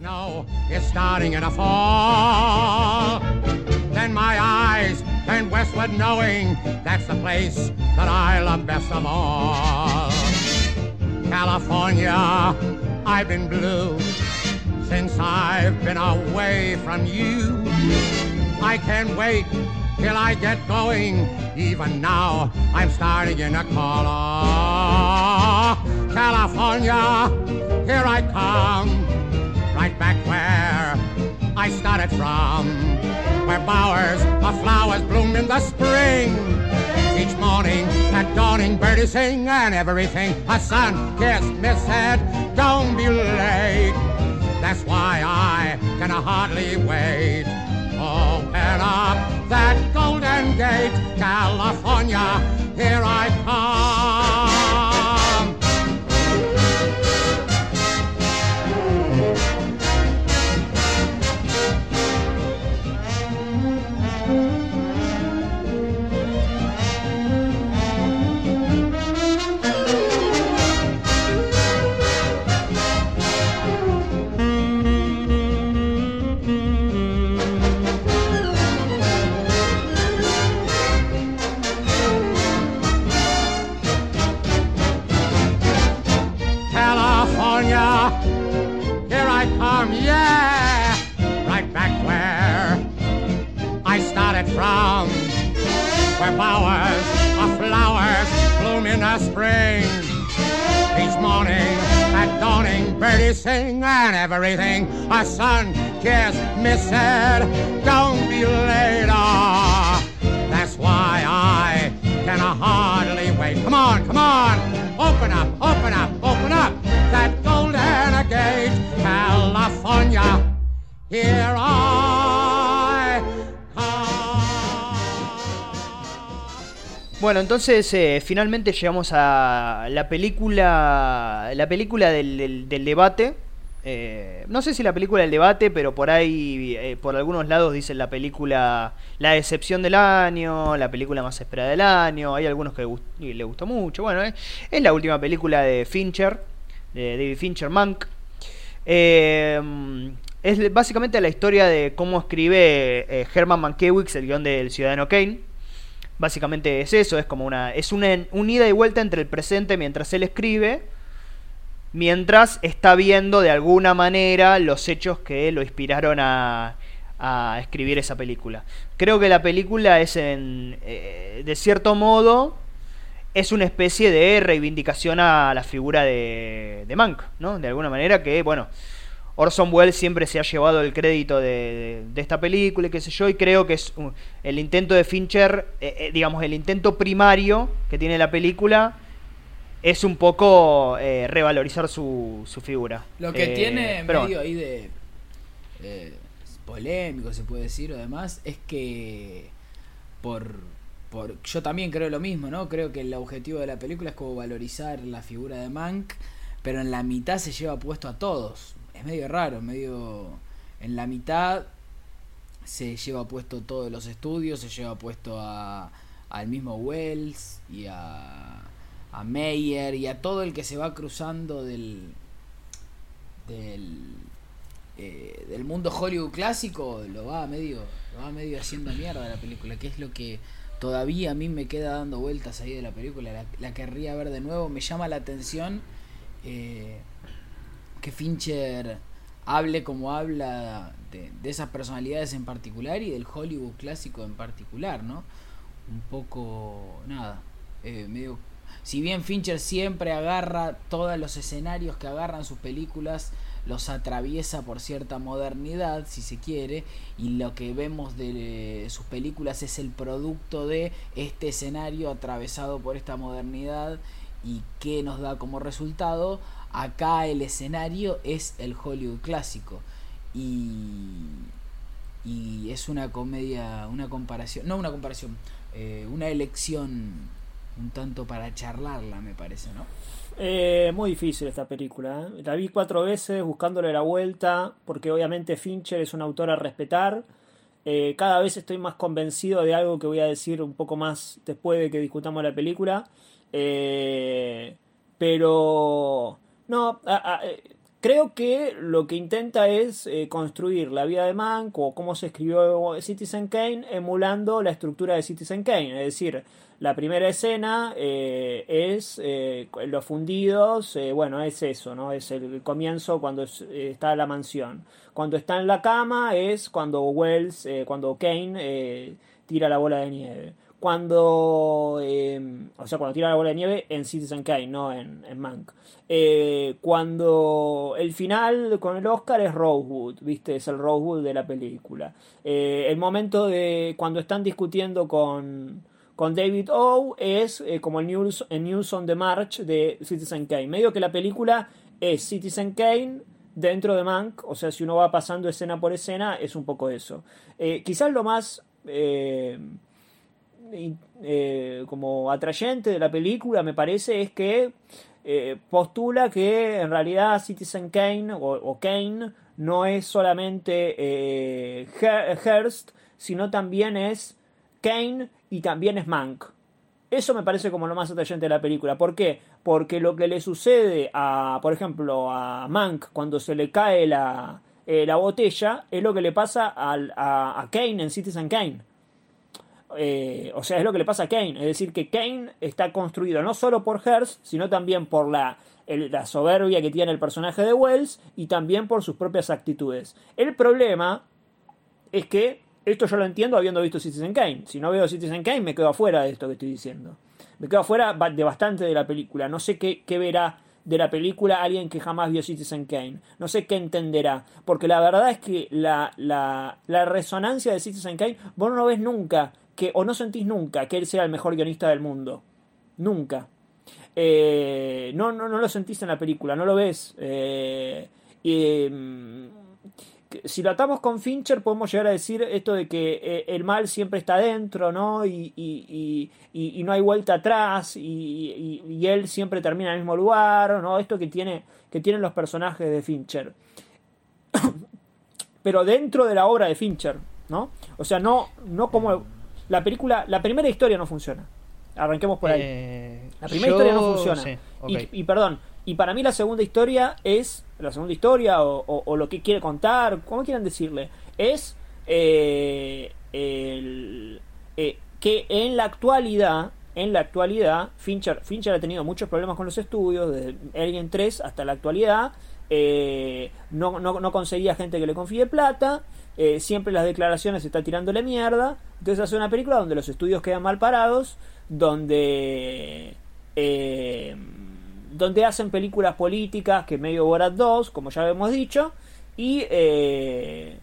snow is starting in a fall. Then my eyes turn westward, knowing that's the place that I love best of all. California, I've been blue since I've been away from you. I can't wait till I get going. Even now, I'm starting in a call. California, here I come, back where I started from, where bowers of flowers bloom in the spring. Each morning at dawning, birdies sing and everything. A sun kiss, miss said, don't be late. That's why I can hardly wait. Open up that golden gate, California, here I come. Here I come, yeah, right back where I started from, where bowers of flowers bloom in the spring. Each morning at dawning, birdies sing and everything. A sun kiss miss said, don't be late. That's why I can hardly wait. Come on, come on, open up, open up, open up that gate, California. Here I Bueno, entonces eh, finalmente llegamos a la película, la película del, debate. Eh, no sé si la película del debate, pero por ahí, eh, por algunos lados dicen la película La decepción del año, la película más esperada del año. Hay algunos que le gustó mucho. Bueno, es la última película de Fincher, de David Fincher, Mank. Eh, es básicamente la historia de cómo escribe eh, Herman Mankiewicz el guion del Ciudadano Kane. Básicamente es eso, es como una es una un ida y vuelta entre el presente mientras él escribe, mientras está viendo de alguna manera los hechos que lo inspiraron a, a escribir esa película. Creo que la película es en eh, de cierto modo es una especie de reivindicación a la figura de, de Mank, ¿no? De alguna manera que, bueno, Orson Welles siempre se ha llevado el crédito de, de- de esta película y qué sé yo, y creo que es un- el intento de Fincher, eh, eh, digamos, el intento primario que tiene la película es un poco eh, revalorizar su, su figura. Lo que tiene pero medio ahí de polémico, se puede decir, o demás, es que por, por yo también creo lo mismo, ¿no? Creo que el objetivo de la película es como valorizar la figura de Mank, pero en la mitad se lleva puesto a todos. Es medio raro, medio en la mitad se lleva puesto todos los estudios, se lleva puesto a, al mismo Wells y a, a Meyer y a todo el que se va cruzando del del eh, del mundo Hollywood clásico lo va medio lo va medio haciendo mierda la película que es lo que todavía a mí me queda dando vueltas ahí de la película la, la querría ver de nuevo me llama la atención eh, que Fincher hable como habla de, esas personalidades en particular y del Hollywood clásico en particular, ¿no? Un poco, nada, eh, medio... Si bien Fincher siempre agarra todos los escenarios que agarran sus películas, los atraviesa por cierta modernidad, si se quiere, y lo que vemos de sus películas es el producto de este escenario atravesado por esta modernidad y qué nos da como resultado. Acá el escenario es el Hollywood clásico y, y es una comedia, una comparación, no una comparación, eh, una elección un tanto para charlarla, me parece, ¿no? Eh, muy difícil esta película. ¿eh? La vi cuatro veces buscándole la vuelta, porque obviamente Fincher es un autor a respetar. Eh, cada vez estoy más convencido de algo que voy a decir un poco más después de que discutamos la película. Eh, pero no, Creo que lo que intenta es construir la vida de Mank o cómo se escribió Citizen Kane emulando la estructura de Citizen Kane. Es decir, la primera escena eh, es eh, los fundidos, bueno, es eso, ¿no? Es el comienzo cuando está la mansión. Cuando está en la cama es cuando Wells, cuando Kane tira la bola de nieve cuando o sea cuando tira la bola de nieve en Citizen Kane no en, en Mank eh, cuando el final con el Oscar es Rosewood viste es el Rosewood de la película eh, el momento de cuando están discutiendo con con David O es eh, como el news, on the March de Citizen Kane. Medio que la película es Citizen Kane dentro de Mank o sea si uno va pasando escena por escena es un poco eso. Quizás lo más eh, como atrayente de la película, me parece, es que eh, postula que en realidad Citizen Kane o, Kane no es solamente eh, Hearst, sino también es Kane y también es Mank. Eso me parece como lo más atrayente de la película. ¿Por qué? Porque lo que le sucede a, por ejemplo, a Mank cuando se le cae la, la botella es lo que le pasa a, a Kane en Citizen Kane. Eh, o sea, es lo que le pasa a Kane. Es decir, que Kane está construido no solo por Hearst, sino también por la, la soberbia que tiene el personaje de Wells y también por sus propias actitudes. El problema es que esto yo lo entiendo habiendo visto Citizen Kane. Si no veo Citizen Kane, me quedo afuera de esto que estoy diciendo. Me quedo afuera de bastante de la película. No sé qué, qué verá de la película alguien que jamás vio Citizen Kane. No sé qué entenderá. Porque la verdad es que la, la, la resonancia de Citizen Kane, vos no ves nunca que o no sentís nunca que él sea el mejor guionista del mundo. Nunca. Eh, no, no, no lo sentís en la película, no lo ves. Eh, mm, si lo atamos con Fincher, podemos llegar a decir esto de que eh, el mal siempre está dentro, ¿no? Y, y, y, no hay vuelta atrás, y, él siempre termina en el mismo lugar, ¿no? Esto que, tiene, que tienen los personajes de Fincher. Pero dentro de la obra de Fincher, ¿no? O sea, no, no como la película, la primera historia no funciona. Arranquemos por ahí. Eh, la primera historia no funciona. y, perdón, y para mí la segunda historia es, la segunda historia o, lo que quiere contar, como quieran decirle, es eh, eh, que en la actualidad, en la actualidad, Fincher, Fincher ha tenido muchos problemas con los estudios, desde Alien 3 hasta la actualidad, no, no, no conseguía gente que le confíe plata, eh, siempre las declaraciones está tirándole mierda. Entonces hace una película donde los estudios quedan mal parados, donde eh, donde hacen películas políticas que medio Borat 2, como ya hemos dicho, eh,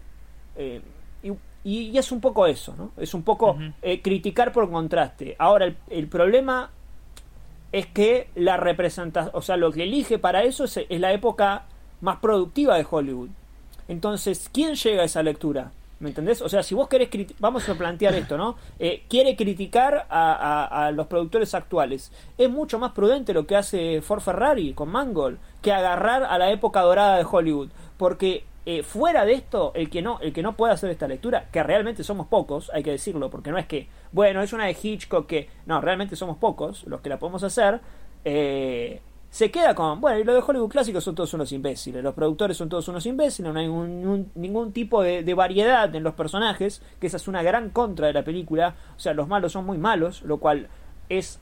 y, y, es un poco eso, ¿no? Es un poco criticar por contraste. Ahora, el, el, problema es que la representación, o sea, lo que elige para eso es la época más productiva de Hollywood. Entonces, ¿quién llega a esa lectura? ¿Me entendés? O sea, si vos querés, vamos a plantear esto, ¿no? Eh, quiere criticar a, los productores actuales. Es mucho más prudente lo que hace Ford Ferrari con Mangold que agarrar a la época dorada de Hollywood. Porque eh, fuera de esto, el que no, el que no puede hacer esta lectura, que realmente somos pocos, hay que decirlo, porque no es que, bueno, es una de Hitchcock que, no, realmente somos pocos los que la podemos hacer. Eh, se queda con, bueno, y lo de Hollywood clásico son todos unos imbéciles, los productores son todos unos imbéciles, no hay ningún tipo de, variedad en los personajes, que esa es una gran contra de la película, o sea, los malos son muy malos, lo cual es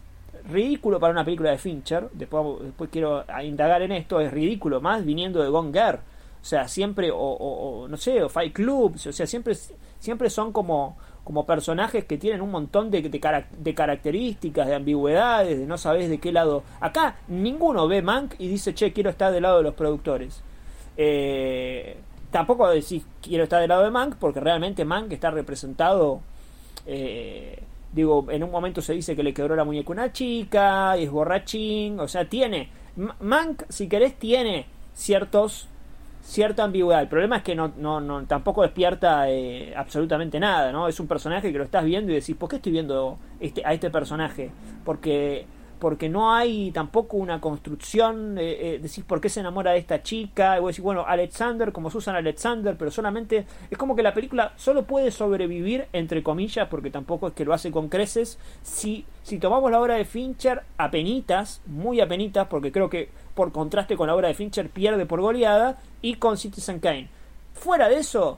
ridículo para una película de Fincher, después, después quiero indagar en esto, es ridículo más viniendo de Gone Girl, o sea, siempre, o, no sé, o Fight Club, o sea, siempre, siempre son como como personajes que tienen un montón de, de, características, de ambigüedades, de no sabes de qué lado. Acá ninguno ve Mank y dice, che, quiero estar del lado de los productores. Eh, tampoco decís, quiero estar del lado de Mank, porque realmente Mank está representado. Eh, digo, en un momento se dice que le quebró la muñeca a una chica, y es borrachín, o sea, tiene. Mank, si querés, tiene ciertos cierta ambigüedad. El problema es que no, no, no tampoco despierta eh, absolutamente nada, ¿no? Es un personaje que lo estás viendo y decís, ¿por qué estoy viendo este, a este personaje? Porque porque no hay tampoco una construcción, eh, eh, decís por qué se enamora de esta chica, y vos decís, bueno, Alexander, como Susan Alexander, pero solamente es como que la película solo puede sobrevivir, entre comillas, porque tampoco es que lo hace con creces, si, si tomamos la obra de Fincher a penitas, muy a penitas, porque creo que por contraste con la obra de Fincher pierde por goleada, y con Citizen Kane. Fuera de eso,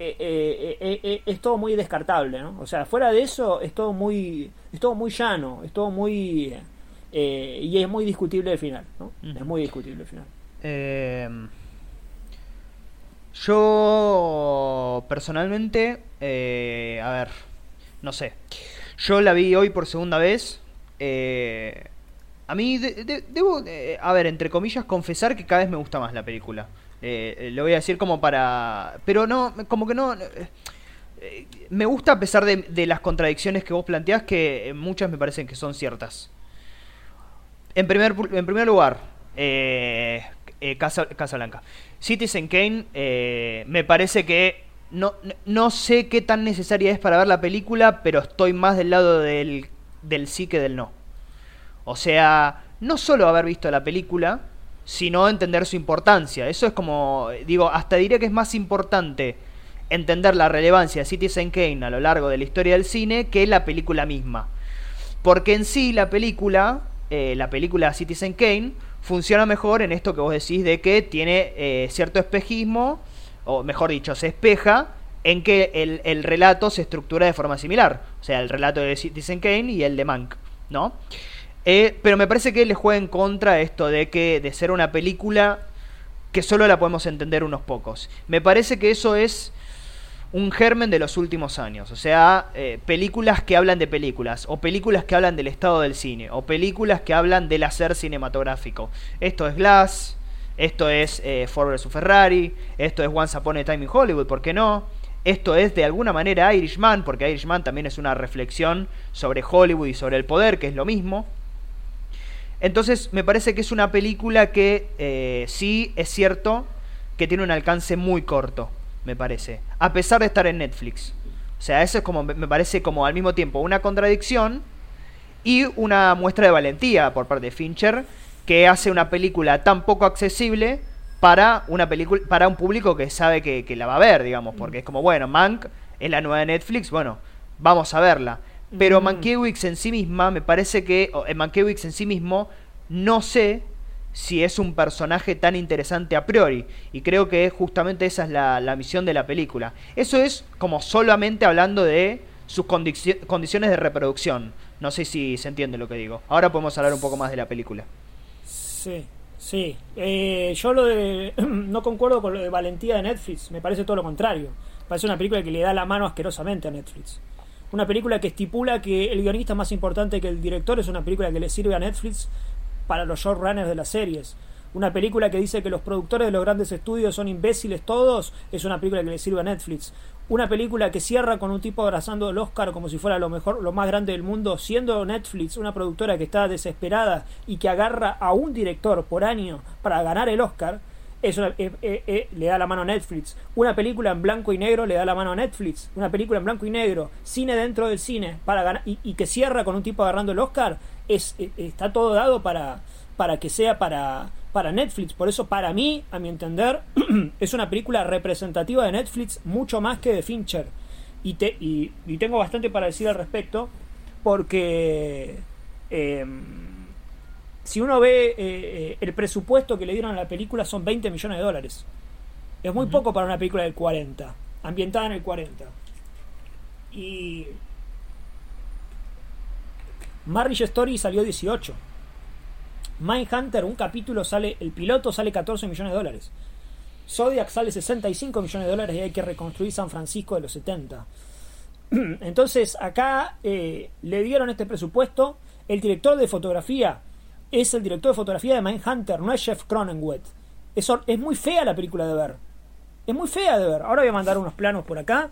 eh, eh, eh, es todo muy descartable, ¿no? O sea, fuera de eso es todo muy, es todo muy llano, es todo muy y es muy discutible el final, ¿no? Es muy discutible el final. Yo personalmente, a ver, no sé, yo la vi hoy por segunda vez. a mí debo, a ver, entre comillas, confesar que cada vez me gusta más la película. Eh, eh, lo voy a decir como para... Pero no, como que no... Eh, me gusta a pesar de, las contradicciones que vos planteás, que muchas me parecen que son ciertas. En primer, en primer lugar, Casa, Casa, Blanca. Citizen Kane, me parece que no, no sé qué tan necesaria es para ver la película, pero estoy más del lado del, del sí que del no. O sea, no solo haber visto la película, sino entender su importancia. Eso es como, digo, hasta diría que es más importante entender la relevancia de Citizen Kane a lo largo de la historia del cine que la película misma. Porque en sí la película, eh, la película Citizen Kane, funciona mejor en esto que vos decís de que tiene eh, cierto espejismo, o mejor dicho, se espeja en que el, el, relato se estructura de forma similar. O sea, el relato de Citizen Kane y el de Mank, ¿no? Eh, pero me parece que le juega en contra esto de que de ser una película que solo la podemos entender unos pocos. Me parece que eso es un germen de los últimos años. O sea, eh, películas que hablan de películas, o películas que hablan del estado del cine, o películas que hablan del hacer cinematográfico. Esto es Glass, esto es eh, Ford Ferrari, esto es Once Upon a Time in Hollywood, ¿por qué no? Esto es de alguna manera Irishman, porque Irishman también es una reflexión sobre Hollywood y sobre el poder, que es lo mismo. Entonces me parece que es una película que eh, sí es cierto que tiene un alcance muy corto, me parece, a pesar de estar en Netflix. O sea, eso es como, me parece como al mismo tiempo una contradicción y una muestra de valentía por parte de Fincher, que hace una película tan poco accesible para una película para un público que sabe que, la va a ver, digamos, porque es como, bueno, Mank es la nueva de Netflix, bueno, vamos a verla. Pero Mankiewicz en sí misma, me parece que. en Mankiewicz en sí mismo, no sé si es un personaje tan interesante a priori. Y creo que justamente esa es la, misión de la película. Eso es como solamente hablando de sus condiciones de reproducción. No sé si se entiende lo que digo. Ahora podemos hablar un poco más de la película. Sí, sí. Eh, yo lo de. no concuerdo con lo de valentía de Netflix. Me parece todo lo contrario. Parece una película que le da la mano asquerosamente a Netflix. Una película que estipula que el guionista más importante que el director es una película que le sirve a Netflix para los showrunners de las series. Una película que dice que los productores de los grandes estudios son imbéciles todos, es una película que le sirve a Netflix. Una película que cierra con un tipo abrazando el Oscar como si fuera lo mejor, lo más grande del mundo, siendo Netflix una productora que está desesperada y que agarra a un director por año para ganar el Oscar, es una, eh, eh, eh, le da la mano a Netflix. Una película en blanco y negro le da la mano a Netflix. Una película en blanco y negro, cine dentro del cine, para ganar, y, que cierra con un tipo agarrando el Oscar, es, está todo dado para, para que sea para, para Netflix. Por eso, para mí, a mi entender, es una película representativa de Netflix mucho más que de Fincher. Y, te, y, tengo bastante para decir al respecto, porque si uno ve eh, eh, el presupuesto que le dieron a la película son 20 millones de dólares. Es muy poco para una película del 40, ambientada en el 40. Y Marriage Story salió 18. Mindhunter, un capítulo sale, el piloto sale 14 millones de dólares. Zodiac sale 65 millones de dólares y hay que reconstruir San Francisco de los 70. Entonces acá eh, le dieron este presupuesto. El director de fotografía es el director de fotografía de Mindhunter, no es Jeff Cronenweth. Es, es muy fea la película de ver. Es muy fea de ver. Ahora voy a mandar unos planos por acá.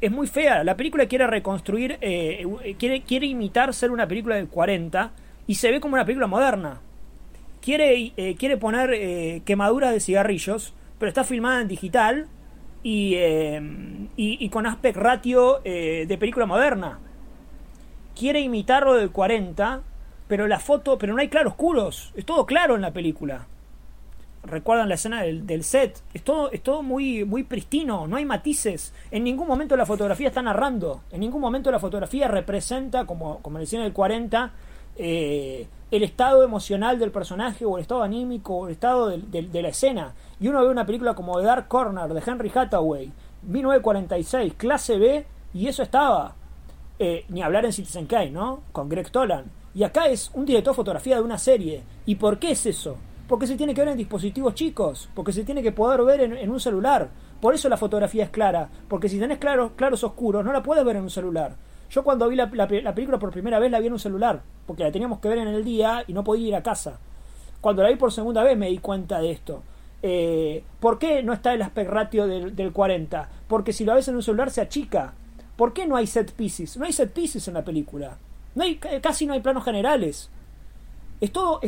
Es muy fea. La película quiere reconstruir, eh, quiere, quiere imitar ser una película del 40 y se ve como una película moderna. Quiere, eh, quiere poner eh, quemaduras de cigarrillos, pero está filmada en digital y, y con aspect ratio de película moderna. Quiere imitar lo del 40 pero la foto, pero no hay claroscuros, es todo claro en la película. Recuerdan la escena del, set, es todo, es todo muy, muy pristino, no hay matices. En ningún momento la fotografía está narrando, en ningún momento la fotografía representa, como, como en el 40, eh, el estado emocional del personaje o el estado anímico o el estado de, la escena. Y uno ve una película como The Dark Corner de Henry Hathaway, 1946, clase B, y eso estaba. Eh, ni hablar en Citizen Kane, ¿no? Con Greg Tolan. Y acá es un director de fotografía de una serie. ¿Y por qué es eso? Porque se tiene que ver en dispositivos chicos, porque se tiene que poder ver en, un celular. Por eso la fotografía es clara, porque si tenés claros, claros oscuros, no la puedes ver en un celular. Yo cuando vi la, película por primera vez la vi en un celular, porque la teníamos que ver en el día y no podía ir a casa. Cuando la vi por segunda vez me di cuenta de esto. Eh, ¿Por qué no está el aspect ratio del, del 40? Porque si lo ves en un celular se achica. ¿Por qué no hay set pieces? No hay set pieces en la película. No hay, casi no hay planos generales. Es todo,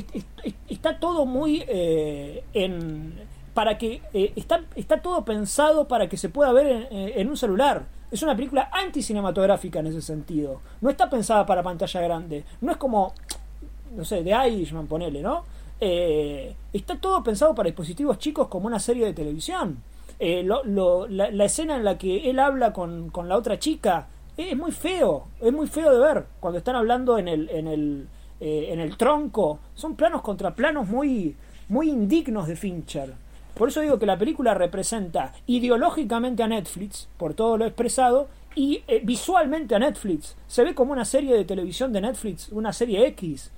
está todo muy eh, en. para que. Eh, está, está todo pensado para que se pueda ver en, un celular. Es una película anticinematográfica en ese sentido. No está pensada para pantalla grande. No es como. No sé, de Irishman, ponele, ¿no? Eh, está todo pensado para dispositivos chicos como una serie de televisión. Eh, la, escena en la que él habla con, la otra chica es muy feo, es muy feo de ver cuando están hablando en el, en el, eh, en el tronco. Son planos contra planos muy, muy indignos de Fincher. Por eso digo que la película representa ideológicamente a Netflix, por todo lo expresado, y eh, visualmente a Netflix. Se ve como una serie de televisión de Netflix, una serie X.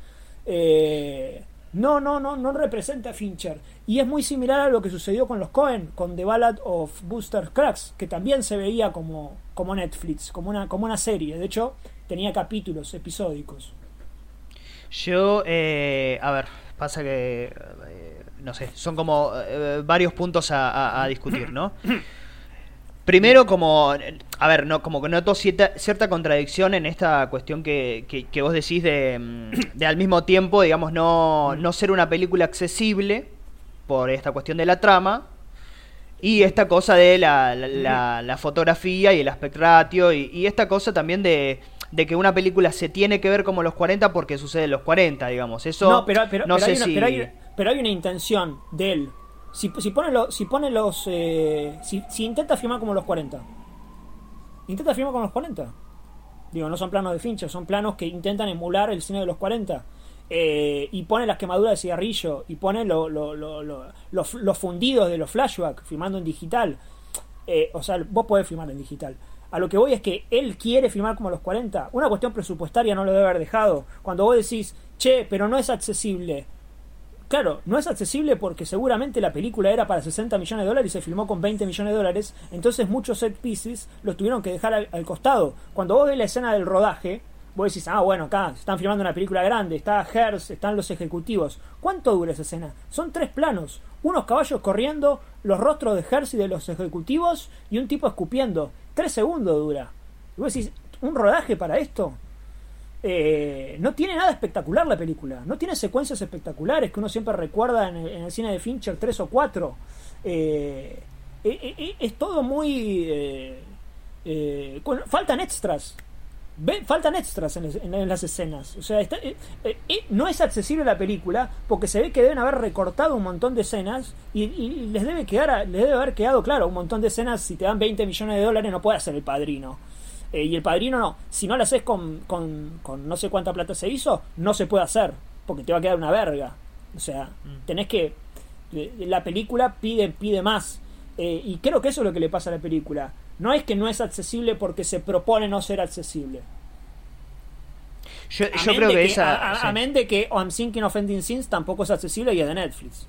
no, no, no, no representa a Fincher. Y es muy similar a lo que sucedió con los Cohen, con The Ballad of Buster Cracks, que también se veía como, como Netflix, como una, como una serie. De hecho, tenía capítulos episódicos. Yo, eh, a ver, pasa que, eh, no sé, son como eh, varios puntos a, discutir, ¿no? Primero, como, a ver, no, como que noto cierta, cierta contradicción en esta cuestión que, que, vos decís de, mm, de, al mismo tiempo, digamos, no, no ser una película accesible, por esta cuestión de la trama. Y esta cosa de la, la, fotografía y el aspect ratio. Y, esta cosa también de, de, que una película se tiene que ver como los 40 porque sucede en los 40, digamos. Eso no, pero, pero, no sé si... pero, hay, una intención de él. Si, si pone, si pone los... Eh, si, intenta filmar como los 40. Intenta filmar como los 40. Digo, no son planos de Fincher, son planos que intentan emular el cine de los 40. Eh, y pone las quemaduras de cigarrillo y pone los fundidos de los flashbacks filmando en digital. Eh, o sea, vos podés filmar en digital. A lo que voy es que él quiere filmar como los 40. Una cuestión presupuestaria no lo debe haber dejado. Cuando vos decís, che, pero no es accesible. Claro, no es accesible porque seguramente la película era para 60 millones de dólares y se filmó con 20 millones de dólares. Entonces muchos set pieces los tuvieron que dejar al, al costado. Cuando vos ves la escena del rodaje, vos decís, ah, bueno, acá están filmando una película grande, está Hearst, están los ejecutivos. ¿Cuánto dura esa escena? Son tres planos, unos caballos corriendo, los rostros de Hearst y de los ejecutivos y un tipo escupiendo. Tres segundos dura. Y vos decís, ¿un rodaje para esto? Eh, no tiene nada espectacular la película, no tiene secuencias espectaculares que uno siempre recuerda en el, cine de Fincher tres o cuatro. Eh, eh, es todo muy... faltan extras faltan extras en, las escenas. O sea, eh, eh, no es accesible la película porque se ve que deben haber recortado un montón de escenas y, les debe quedar, les debe haber quedado claro un montón de escenas. Si te dan 20 millones de dólares, no puede hacer el padrino. Eh, y el padrino no. Si no lo haces con, con, con, no sé cuánta plata se hizo, no se puede hacer porque te va a quedar una verga. O sea, mm. tenés que. La película pide, pide más. y creo que eso es lo que le pasa a la película no es que no es accesible porque se propone no ser accesible. Yo, creo que, esa. Amén de que I'm Thinking of Ending Scenes tampoco es accesible y es de Netflix.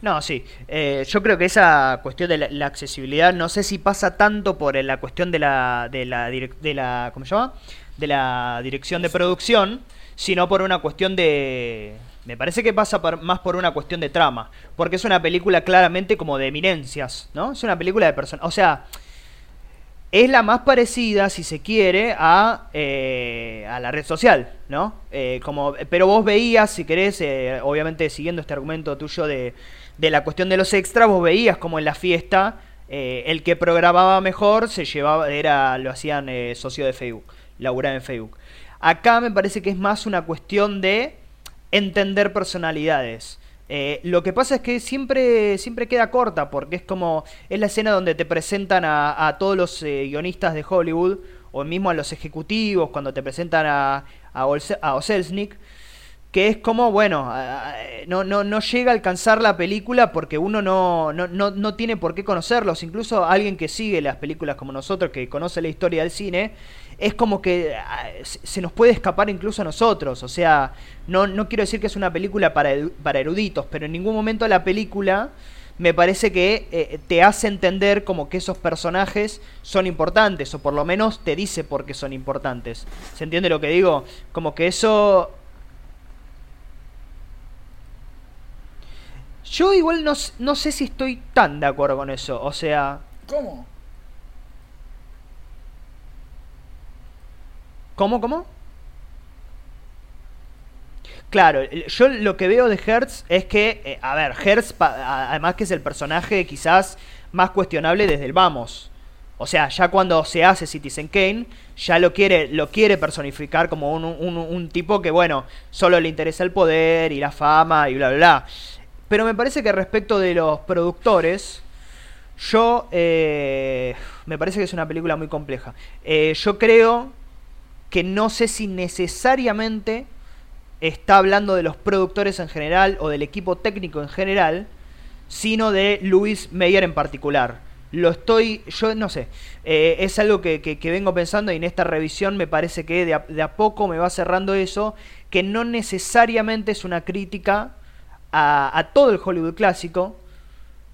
No, sí. Eh, yo creo que esa cuestión de la, accesibilidad, no sé si pasa tanto por la cuestión de la, de la, ¿cómo se llama? De la dirección de producción, sino por una cuestión de, me parece que pasa más por una cuestión de trama, porque es una película claramente como de eminencias, ¿no? Es una película de personas, o sea, es la más parecida, si se quiere, a, eh, a la red social, ¿no? Eh, como, pero vos veías, si querés, eh, obviamente siguiendo este argumento tuyo de, de, la cuestión de los extras, vos veías como en la fiesta el que programaba mejor se llevaba, era, lo hacían socio de Facebook, laburaba en Facebook. Acá me parece que es más una cuestión de entender personalidades. Eh, lo que pasa es que siempre, siempre queda corta, porque es como. Es la escena donde te presentan a, todos los eh, guionistas de Hollywood, o mismo a los ejecutivos, cuando te presentan a, a, que es como, bueno, no, no, no llega a alcanzar la película porque uno no, no, no, no, tiene por qué conocerlos. Incluso alguien que sigue las películas como nosotros, que conoce la historia del cine, es como que se nos puede escapar incluso a nosotros. O sea, no, no quiero decir que es una película para, para eruditos, pero en ningún momento la película me parece que eh, te hace entender como que esos personajes son importantes, o por lo menos te dice por qué son importantes. ¿Se entiende lo que digo? Como que eso Yo igual no, no sé si estoy tan de acuerdo con eso. O sea. ¿Cómo? ¿Cómo, cómo? Claro, yo lo que veo de Hertz es que, eh, a ver, Hertz, además que es el personaje quizás más cuestionable desde el vamos. O sea, ya cuando se hace Citizen Kane, ya lo quiere, lo quiere personificar como un, un, tipo que, bueno, solo le interesa el poder y la fama y bla, bla, bla. Pero me parece que respecto de los productores, yo eh, me parece que es una película muy compleja. Eh, yo creo que no sé si necesariamente está hablando de los productores en general o del equipo técnico en general, sino de Luis Meyer en particular. Lo estoy, yo no sé, eh, es algo que, vengo pensando y en esta revisión me parece que de de a poco me va cerrando eso, que no necesariamente es una crítica a, todo el Hollywood clásico,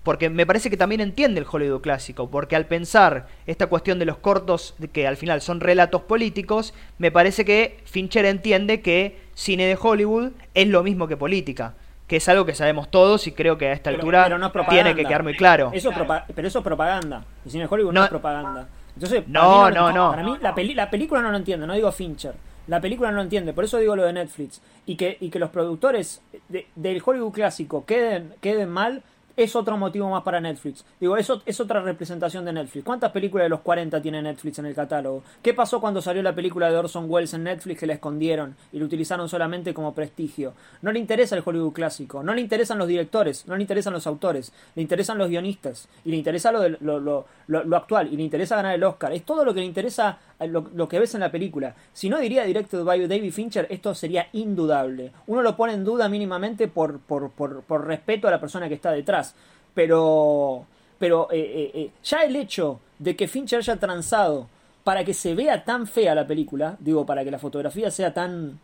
porque me parece que también entiende el Hollywood clásico, porque al pensar esta cuestión de los cortos, que al final son relatos políticos, me parece que Fincher entiende que cine de Hollywood es lo mismo que política, que es algo que sabemos todos y creo que a esta altura tiene que quedar muy claro. Eso pero eso es propaganda, el cine de Hollywood no, es propaganda. Entonces, no, no, no, Para mí la, la película no lo entiendo, no digo Fincher. La película no lo entiende, por eso digo lo de Netflix. Y que, y que los productores del Hollywood clásico queden, queden mal, es otro motivo más para Netflix. Digo, eso es otra representación de Netflix. ¿Cuántas películas de los 40 tiene Netflix en el catálogo? ¿Qué pasó cuando salió la película de Orson Welles en Netflix que la escondieron y la utilizaron solamente como prestigio? No le interesa el Hollywood clásico, no le interesan los directores, no le interesan los autores, le interesan los guionistas y le interesa lo, lo, lo, actual y le interesa ganar el Oscar. Es todo lo que le interesa lo, que ves en la película. Si no diría Directed by David Fincher, esto sería indudable. Uno lo pone en duda mínimamente por, por, por, por respeto a la persona que está detrás. Pero, pero eh, eh, eh, ya el hecho de que Fincher haya transado para que se vea tan fea la película, digo, para que la fotografía sea tan...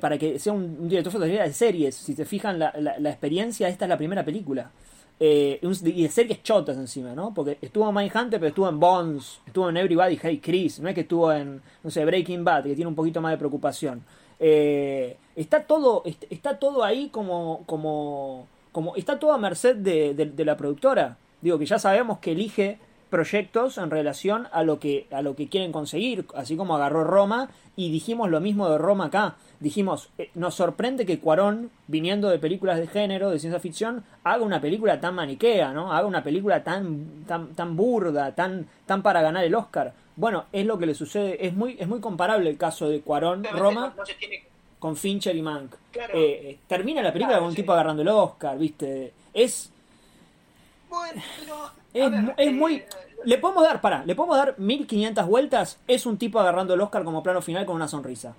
para que sea un, director de fotografía de series, si se fijan la, la, experiencia, esta es la primera película. Y de series chotas encima, ¿no? Porque estuvo en Mindhunter, pero estuvo en Bonds, estuvo en Everybody Hey Chris, no es que estuvo en, no sé, Breaking Bad, que tiene un poquito más de preocupación. está todo, está todo ahí como, como, como está todo a merced de, la productora. Digo que ya sabemos que elige proyectos en relación a lo que a lo que quieren conseguir, así como agarró Roma y dijimos lo mismo de Roma acá. Dijimos, eh, nos sorprende que Cuarón, viniendo de películas de género, de ciencia ficción, haga una película tan maniquea, ¿no? Haga una película tan tan tan burda, tan tan para ganar el Oscar. Bueno, es lo que le sucede, es muy es muy comparable el caso de Cuarón Roma con Fincher y Mank. Eh, eh, termina la película con un tipo agarrando el Oscar, ¿viste? Es. Bueno, es, muy. Eh, le podemos dar, para, le podemos dar 1500 vueltas. Es un tipo agarrando el Oscar como plano final con una sonrisa.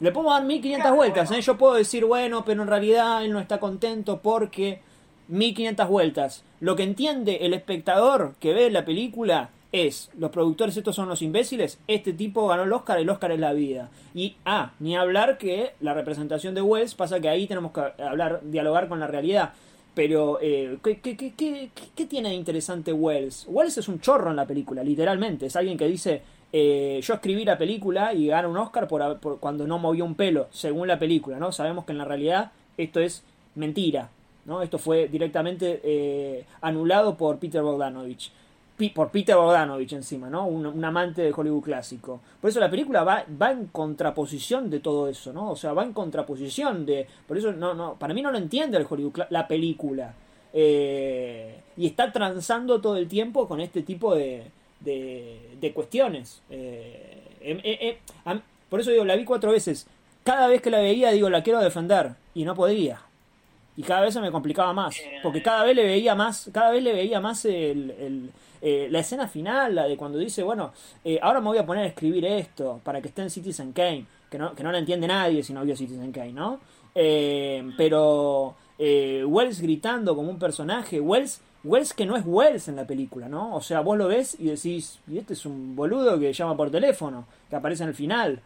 Le podemos dar 1500 vueltas. Yo puedo decir, bueno, pero en realidad él no está contento porque 1500 vueltas. Lo que entiende el espectador que ve la película es, los productores estos son los imbéciles, este tipo ganó el Oscar, el Oscar es la vida. Y, ah, ni hablar que la representación de Wells pasa que ahí tenemos que hablar, dialogar con la realidad. Pero, eh, ¿qué, qué, qué, qué, tiene de interesante Wells? Wells es un chorro en la película, literalmente. Es alguien que dice, eh, yo escribí la película y gano un Oscar por, por, cuando no movió un pelo, según la película, ¿no? Sabemos que en la realidad esto es mentira, ¿no? Esto fue directamente eh, anulado por Peter Bogdanovich por Peter Bogdanovich encima, ¿no? Un, amante de Hollywood clásico. Por eso la película va, va en contraposición de todo eso, ¿no? O sea, va en contraposición de... Por eso, no, no, para mí no lo entiende el Hollywood, la película. Eh, y está transando todo el tiempo con este tipo de, de, cuestiones. Eh, em, eh, por eso digo, la vi cuatro veces. cada vez que la veía digo, la quiero defender y no podía. Y cada vez se me complicaba más, porque cada vez le veía más, cada vez le veía más el, el- eh, la escena final, la de cuando dice, bueno, eh, ahora me voy a poner a escribir esto para que esté en Citizen Kane, que no, que no la entiende nadie si no vio Citizen Kane, ¿no? Eh, pero Wells gritando como un personaje, Wells, Wells que no es Wells en la película, ¿no? O sea, vos lo ves y decís, y este es un boludo que llama por teléfono, que aparece en el final.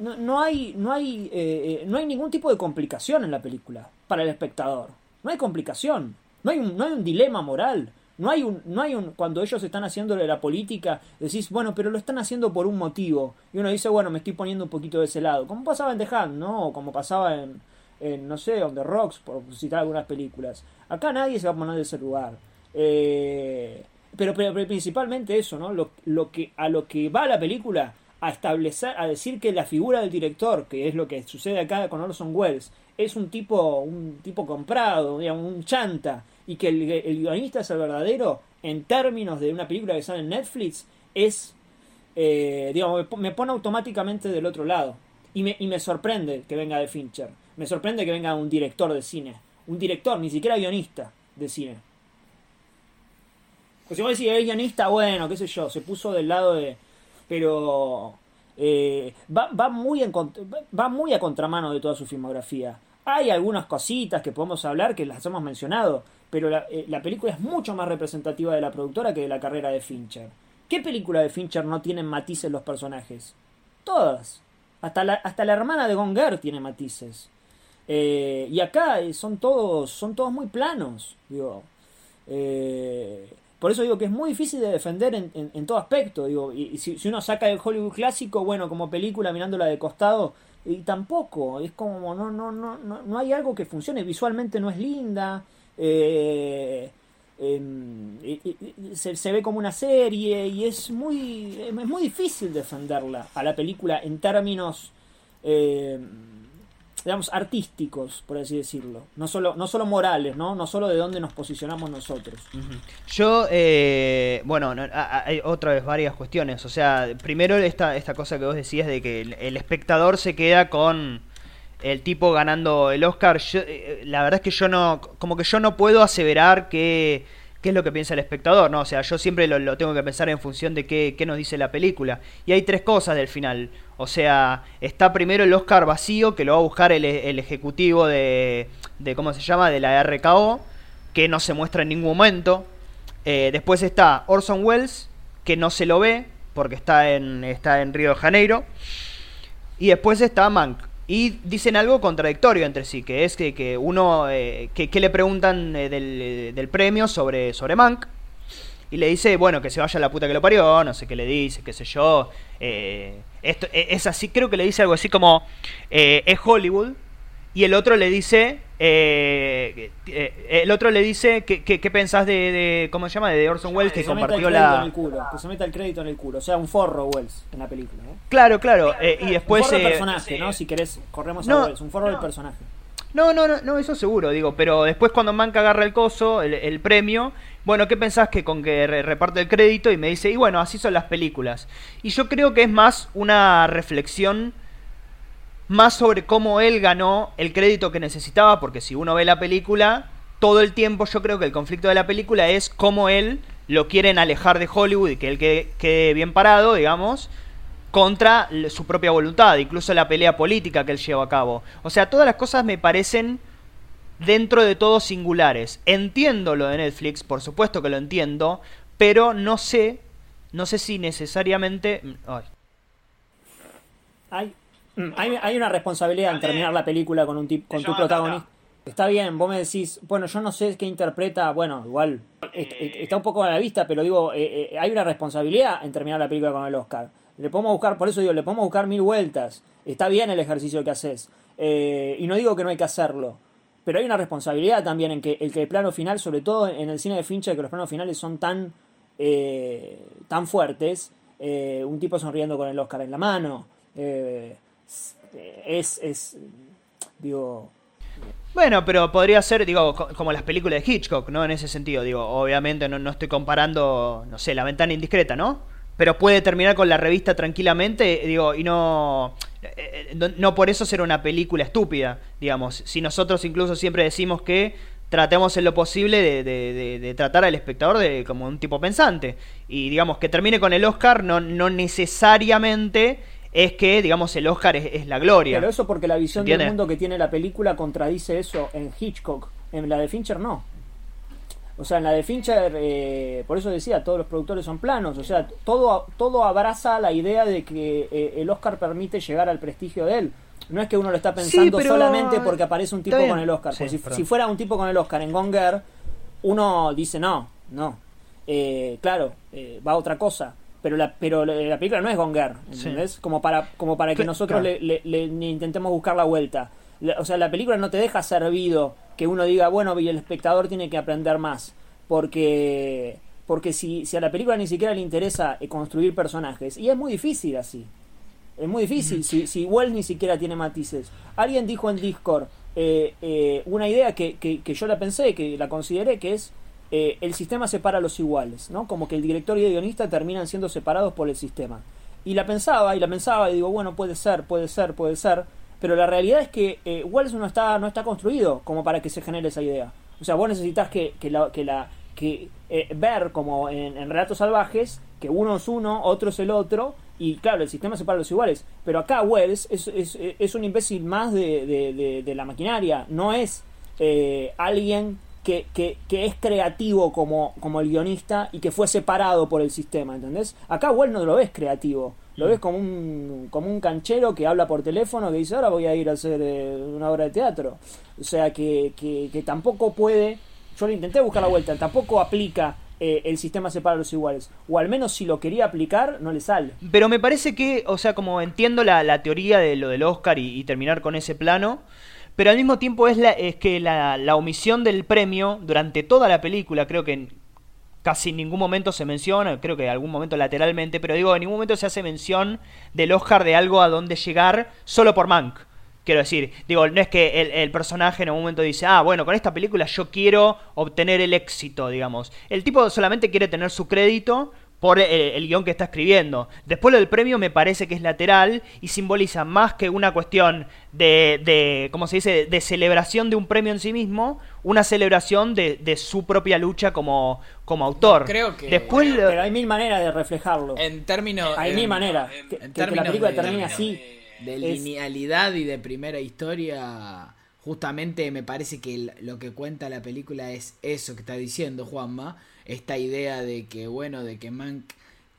No, no hay no hay eh, no hay ningún tipo de complicación en la película para el espectador no hay complicación no hay un, no hay un dilema moral. No hay un no hay un cuando ellos están haciéndole la política decís bueno pero lo están haciendo por un motivo y uno dice bueno me estoy poniendo un poquito de ese lado como pasaba en The Hand no o como pasaba en, en no sé on the rocks por citar algunas películas. Acá nadie se va a poner de ese lugar. Eh, pero, pero, pero principalmente eso, ¿no? Lo, lo que, a lo que va la película, a establecer, a decir que la figura del director, que es lo que sucede acá con Orson Welles, es un tipo, un tipo comprado, digamos, un chanta, y que el, el guionista es el verdadero, en términos de una película que sale en Netflix, es, eh, digamos, me po- me pone automáticamente del otro lado. Y me, y me sorprende que venga de Fincher. Me sorprende que venga un director de cine. Un director, ni siquiera guionista de cine. Pues si vos decís, es guionista, bueno, qué sé yo, se puso del lado de... Pero eh, va, va, muy en, va muy a contramano de toda su filmografía. Hay algunas cositas que podemos hablar que las hemos mencionado, pero la, eh, la película es mucho más representativa de la productora que de la carrera de Fincher. ¿Qué película de Fincher no tienen matices los personajes? Todas. Hasta la, hasta la hermana de Gonger tiene matices. Eh, y acá eh, son todos, son todos muy planos. Digo, eh, por eso digo que es muy difícil de defender en, en- todo aspecto. Digo, y, si, uno saca el Hollywood clásico, bueno, como película mirándola de costado, y tampoco, es como no, no, no, no, no hay algo que funcione. Visualmente no es linda. eh, em, se, se ve como una serie y es muy es muy difícil defenderla a la película en términos eh, digamos artísticos por así decirlo no solo no solo morales no no solo de dónde nos posicionamos nosotros Yo, eh, bueno, hay otra vez varias cuestiones. O sea, primero esta, esta cosa que vos decías de que el, espectador se queda con el tipo ganando el Oscar. Eh, la verdad es que yo no, como que yo no puedo aseverar qué, qué es lo que piensa el espectador, ¿no? O sea, yo siempre lo, tengo que pensar en función de qué, qué nos dice la película. Y hay tres cosas del final. O sea, está primero el Oscar vacío, que lo va a buscar el, el ejecutivo de, de, ¿cómo se llama? De la RKO, que no se muestra en ningún momento. Eh, después está Orson Welles, que no se lo ve, porque está en, está en Río de Janeiro. Y después está Mank. Y dicen algo contradictorio entre sí, que es que, que uno, eh, que, le preguntan eh, del, del premio sobre, sobre Mank. Y le dice, bueno, que se vaya la puta que lo parió, no sé qué le dice, qué sé yo. eh, esto, eh, es así, creo que le dice algo así como, eh, es Hollywood. Y el otro le dice, eh, eh, el otro le dice, ¿qué, qué, qué pensás de, de, cómo se llama? De Orson Welles que se meta el compartió crédito en la... el culo, que se meta el crédito en el culo o sea un forro Wells en la película ¿no? Claro, claro. eh, y después... un forro del eh, personaje no si querés corremos no, a Wells un forro del no. personaje No, no, no, no, eso seguro, digo, pero después cuando Manca agarra el coso, el, el premio, bueno, ¿qué pensás que con que re- reparte el crédito? Y me dice, y bueno, así son las películas. Y yo creo que es más una reflexión más sobre cómo él ganó el crédito que necesitaba, porque si uno ve la película, todo el tiempo yo creo que el conflicto de la película es cómo él lo quieren alejar de Hollywood y que él quede, bien parado, digamos, contra su propia voluntad, incluso la pelea política que él lleva a cabo. O sea, todas las cosas me parecen dentro de todo singulares. Entiendo lo de Netflix, por supuesto que lo entiendo, pero no sé, no sé si necesariamente... ay, mm, hay, hay una responsabilidad en terminar la película con un tip, con tu protagonista. Está bien, vos me decís, bueno, yo no sé qué interpreta, bueno, igual est- está un poco a la vista, pero digo, eh, eh, hay una responsabilidad en terminar la película con el Oscar. Le podemos buscar, por eso digo, le podemos buscar mil vueltas. Está bien el ejercicio que haces. Eh, y no digo que no hay que hacerlo. Pero hay una responsabilidad también en que el que el plano final, sobre todo en el cine de Fincher, que los planos finales son tan, eh, tan fuertes, eh, un tipo sonriendo con el Oscar en la mano, eh, es, es, digo, Bueno, pero podría ser, digo, co- como las películas de Hitchcock, ¿no? En ese sentido, digo, obviamente no, no estoy comparando, no sé, La ventana indiscreta, ¿no? pero puede terminar con la revista tranquilamente, digo, y no, eh, no, no por eso ser una película estúpida, digamos. Si nosotros incluso siempre decimos que tratemos en lo posible de tratar al espectador de, como un tipo pensante. Y digamos, que termine con el Oscar no, no necesariamente es que, digamos, el Oscar es, es la gloria. Pero eso porque la visión del mundo que tiene la película contradice eso en Hitchcock. En la de Fincher no. O sea, en la de Fincher, eh, por eso decía, todos los productores son planos. O sea, todo, todo abraza la idea de que eh, el Oscar permite llegar al prestigio de él. No es que uno lo está pensando pero- solamente porque aparece un tipo con el Oscar. Sí, si, si fuera un tipo con el Oscar en Gonger, uno dice no, no. Eh, claro, eh, va a otra cosa. Pero la, pero la la película no es Gonger, ¿entendés? Como para, como para que Cl- nosotros claro. le, le- le- le intentemos buscar la vuelta. La- o sea, la película no te deja servido que uno diga, bueno, y el espectador tiene que aprender más. Porque, porque si, si a la película ni siquiera le interesa eh, construir personajes, y es muy difícil así. Es muy difícil si, si Wells ni siquiera tiene matices. Alguien dijo en Discord eh, eh, una idea que, que, que yo la pensé, que la consideré, que es eh, el sistema separa a los iguales, ¿no? Como que el director y el guionista terminan siendo separados por el sistema. Y la pensaba, y la pensaba, y digo, bueno, puede ser, puede ser, puede ser. Pero la realidad es que eh, Wells no está, no está construido como para que se genere esa idea. O sea, vos necesitas que, que la, que la que eh, ver como en, relatos salvajes que uno es uno, otro es el otro, y claro, el sistema separa a los iguales. Pero acá Wells es, es, es un imbécil más de, de, de- la maquinaria, no es alguien que, que, que es creativo como, como el guionista y que fue separado por el sistema, ¿entendés? Acá Wells no lo ves creativo, lo ves como un, como un canchero que habla por teléfono que dice ahora voy a ir a hacer eh, una obra de teatro. O sea que, que, que tampoco puede, yo le intenté buscar la vuelta, tampoco aplica eh, el sistema separa a los iguales. O al menos si lo quería aplicar, no le sale. Pero me parece que, o sea, como entiendo la, la teoría de lo del Oscar y, y terminar con ese plano, pero al mismo tiempo es, la, es que la, la omisión del premio durante toda la película, creo que en casi en ningún momento se menciona, creo que en algún momento lateralmente, pero digo, en ningún momento se hace mención del Oscar de algo a donde llegar solo por Mank. Quiero decir, digo, no es que el, el personaje en algún momento dice, ah, bueno, con esta película yo quiero obtener el éxito, digamos. El tipo solamente quiere tener su crédito por el, el guion que está escribiendo. Después lo del premio me parece que es lateral y simboliza más que una cuestión de, de ¿cómo se dice?, de celebración de un premio en sí mismo, una celebración de, de su propia lucha como, como autor. Creo que- Después Pero hay mil maneras de reflejarlo. En términos. Hay en- mil maneras. en- Que, en que- que la película de- termine así. de es- linealidad y de primera historia, justamente me parece que lo que cuenta la película es eso que está diciendo Juanma, esta idea de que, bueno, de que Mank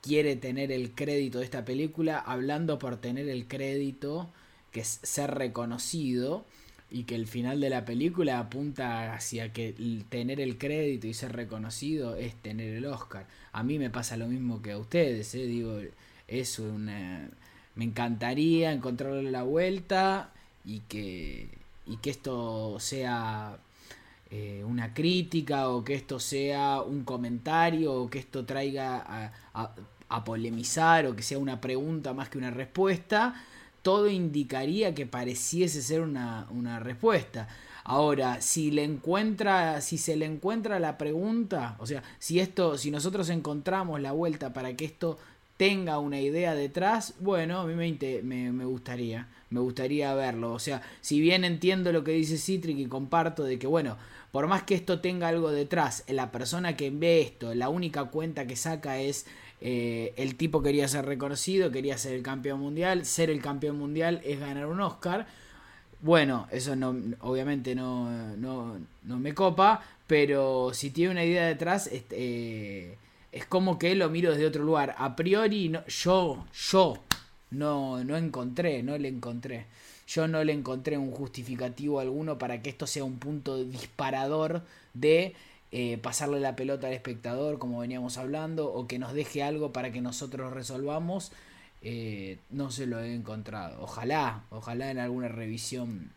quiere tener el crédito de esta película, hablando por tener el crédito, que es ser reconocido, y que el final de la película apunta hacia que tener el crédito y ser reconocido es tener el Oscar. A mí me pasa lo mismo que a ustedes, ¿eh? digo, es una... Me encantaría encontrarle la vuelta y que, y que esto sea eh, una crítica o que esto sea un comentario o que esto traiga a, a- polemizar o que sea una pregunta más que una respuesta, todo indicaría que pareciese ser una, una respuesta. Ahora, si le encuentra, si se le encuentra la pregunta, o sea, si esto, si nosotros encontramos la vuelta para que esto tenga una idea detrás, bueno, a mí me, me, me gustaría, me gustaría verlo. O sea, si bien entiendo lo que dice Citric y comparto de que, bueno, por más que esto tenga algo detrás, la persona que ve esto, la única cuenta que saca es eh, el tipo quería ser reconocido, quería ser el campeón mundial, ser el campeón mundial es ganar un Oscar. Bueno, eso no, obviamente no, no, no me copa, pero si tiene una idea detrás, este, eh, es como que lo miro desde otro lugar. A priori, no, yo, yo no, no encontré, no le encontré. Yo no le encontré un justificativo alguno para que esto sea un punto disparador de eh, pasarle la pelota al espectador, como veníamos hablando, o que nos deje algo para que nosotros resolvamos. Eh, no se lo he encontrado. Ojalá, ojalá en alguna revisión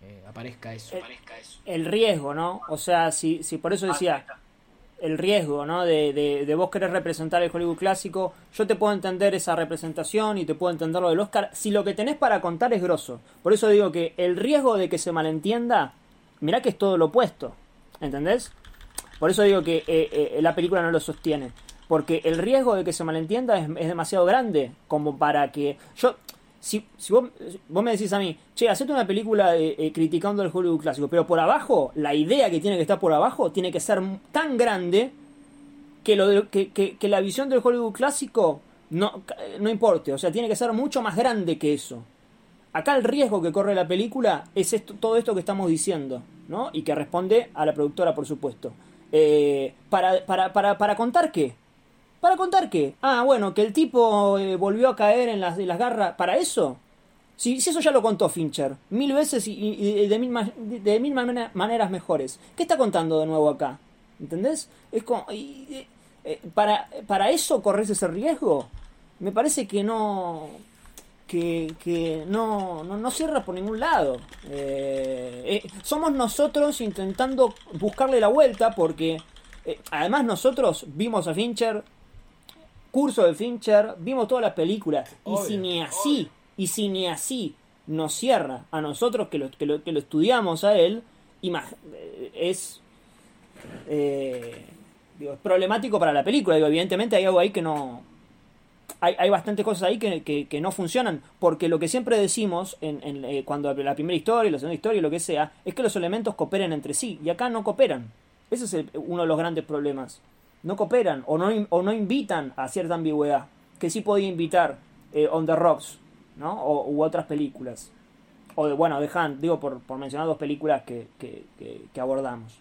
eh, aparezca eso. Eh, el riesgo, ¿no? O sea, si, si por eso decía, el riesgo, ¿no? De, de, de vos querer representar el Hollywood clásico, yo te puedo entender esa representación y te puedo entender lo del Oscar, si lo que tenés para contar es grosso. Por eso digo que el riesgo de que se malentienda, mirá que es todo lo opuesto, ¿entendés? Por eso digo que eh, eh, la película no lo sostiene. Porque el riesgo de que se malentienda es, es demasiado grande como para que... Yo, si, si vos, vos me decís a mí, che, hacete una película eh, criticando el Hollywood clásico, pero por abajo, la idea que tiene que estar por abajo tiene que ser tan grande que, lo de- que, que- que la visión del Hollywood clásico no, no importe. O sea, tiene que ser mucho más grande que eso. Acá el riesgo que corre la película es esto, todo esto que estamos diciendo, ¿no? Y que responde a la productora, por supuesto. Eh, para, para, para, ¿Para contar qué? ¿Para contar qué? Ah, bueno, que el tipo eh, volvió a caer en las, en las garras. ¿Para eso? Si, si eso ya lo contó Fincher, mil veces y, y- de mil, de mil manera- maneras mejores. ¿Qué está contando de nuevo acá? ¿Entendés? Es como... eh, para, ¿Para eso corres ese riesgo? Me parece que no... Que, que no, no, no cierra por ningún lado. Eh, somos nosotros intentando buscarle la vuelta porque... además nosotros vimos a Fincher curso de Fincher, vimos todas las películas, y si ni así, y si ni así nos cierra a nosotros que lo, que lo, que lo estudiamos a él, eh, es, eh, digo, es problemático para la película. Digo, evidentemente hay algo ahí que no... Hay, hay bastantes cosas ahí que, que- que no funcionan, porque lo que siempre decimos en, en, eh, cuando la primera historia, la segunda historia, lo que sea, es que los elementos cooperen entre sí, y acá no cooperan. Ese es el- uno de los grandes problemas no cooperan o no, o no invitan a cierta ambigüedad que sí podía invitar eh, On the Rocks ¿no? o, u otras películas o de, bueno de Hunt digo por, por mencionar dos películas que, que, que- abordamos